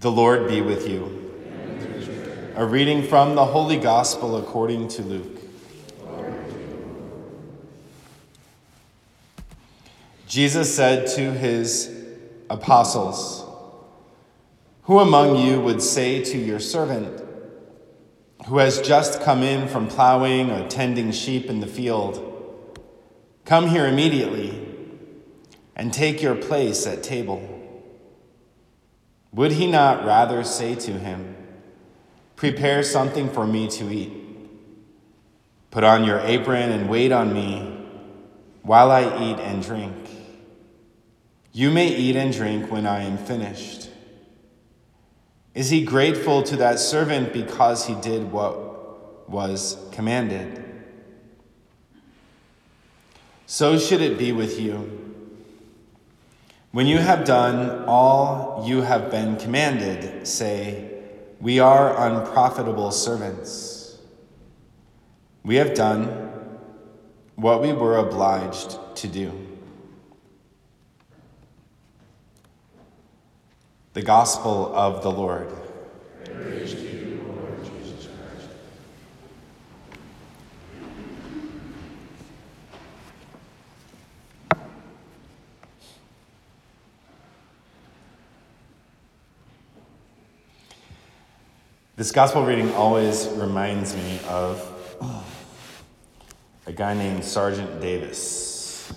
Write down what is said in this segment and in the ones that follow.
The Lord be with you. A reading from the Holy Gospel according to Luke. Jesus said to his apostles, Who among you would say to your servant, who has just come in from plowing or tending sheep in the field, Come here immediately and take your place at table? Would he not rather say to him, Prepare something for me to eat? Put on your apron and wait on me while I eat and drink. You may eat and drink when I am finished. Is he grateful to that servant because he did what was commanded? So should it be with you. When you have done all you have been commanded, say, We are unprofitable servants. We have done what we were obliged to do. The Gospel of the Lord. This gospel reading always reminds me of a guy named Sergeant Davis.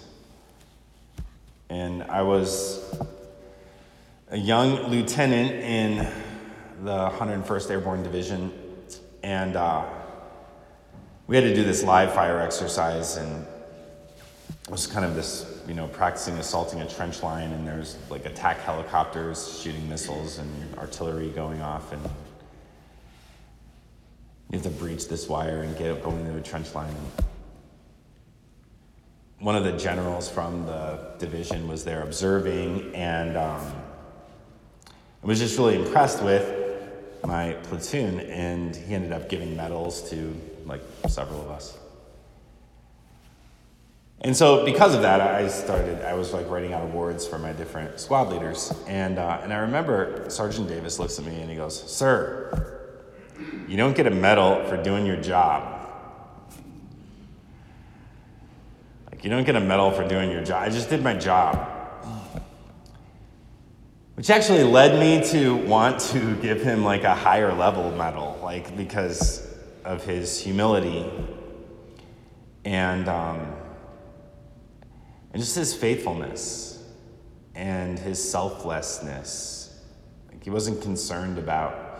And I was a young lieutenant in the 101st Airborne Division, and uh, we had to do this live fire exercise, and it was kind of this, you know, practicing assaulting a trench line, and there's like attack helicopters shooting missiles and artillery going off, and you have to breach this wire and get going into a trench line. One of the generals from the division was there observing and um, I was just really impressed with my platoon, and he ended up giving medals to like several of us. And so, because of that, I started. I was like writing out awards for my different squad leaders, and uh, and I remember Sergeant Davis looks at me and he goes, "Sir, you don't get a medal for doing your job. Like, you don't get a medal for doing your job. I just did my job. Which actually led me to want to give him like a higher level medal, like because of his humility and, um, and just his faithfulness and his selflessness. Like he wasn't concerned about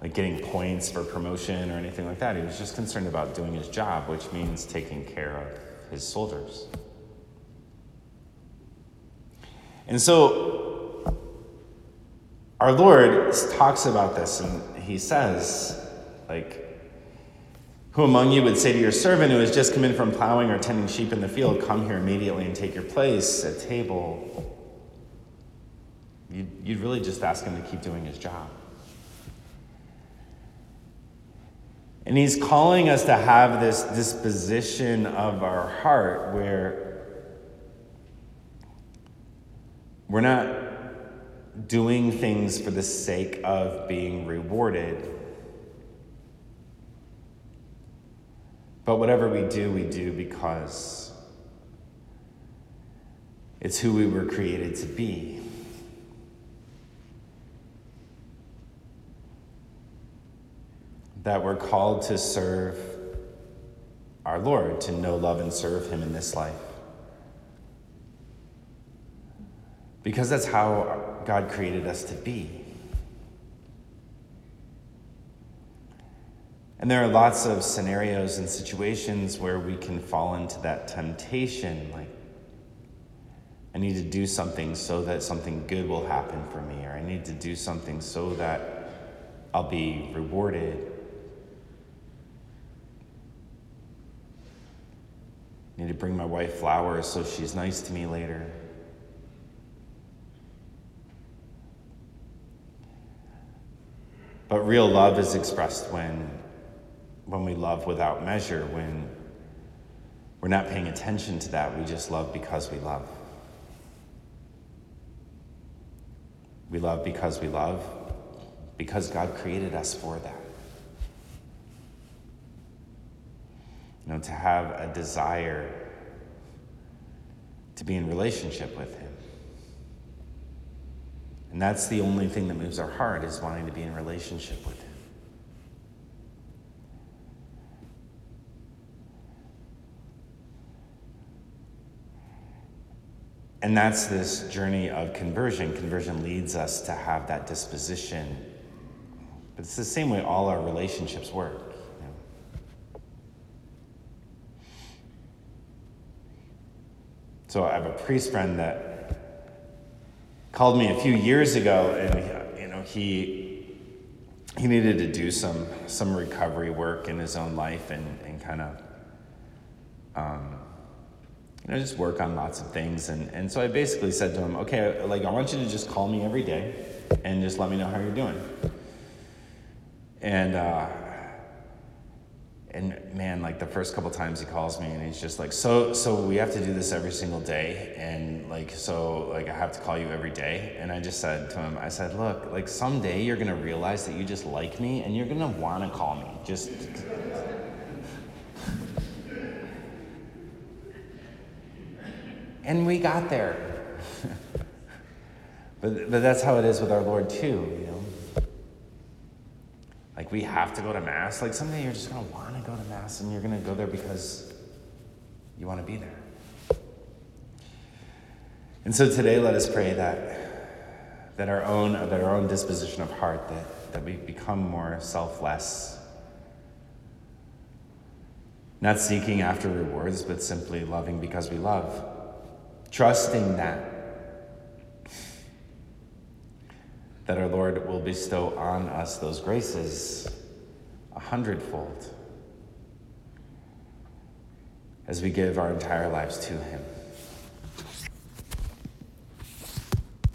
like getting points for promotion or anything like that. He was just concerned about doing his job, which means taking care of his soldiers. And so our Lord talks about this and he says, like, who among you would say to your servant who has just come in from plowing or tending sheep in the field, come here immediately and take your place at table? You'd, you'd really just ask him to keep doing his job. And he's calling us to have this disposition of our heart where we're not doing things for the sake of being rewarded. But whatever we do, we do because it's who we were created to be. That we're called to serve our Lord, to know, love, and serve Him in this life. Because that's how God created us to be. And there are lots of scenarios and situations where we can fall into that temptation like, I need to do something so that something good will happen for me, or I need to do something so that I'll be rewarded need to bring my wife flowers so she's nice to me later. But real love is expressed when, when we love without measure, when we're not paying attention to that, we just love because we love. We love because we love. because God created us for that. Know, to have a desire to be in relationship with Him. And that's the only thing that moves our heart is wanting to be in relationship with Him. And that's this journey of conversion. Conversion leads us to have that disposition. But it's the same way all our relationships work. You know? So I have a priest friend that called me a few years ago, and you know he he needed to do some some recovery work in his own life and and kind of. Um, you know, just work on lots of things. And, and so I basically said to him, okay, like, I want you to just call me every day and just let me know how you're doing. And, uh, and man, like the first couple times he calls me and he's just like, so, so we have to do this every single day. And like, so like I have to call you every day. And I just said to him, I said, look, like someday you're to realize that you just like me and you're want to call me. Just, And we got there. but, but that's how it is with our Lord, too, you know. Like, we have to go to Mass. Like, someday you're just to want to go to Mass and you're to go there because you want to be there. And so today, let us pray that, that, our, own, that our own disposition of heart, that, that we become more selfless not seeking after rewards, but simply loving because we love trusting that that our Lord will bestow on us those graces a hundredfold as we give our entire lives to Him.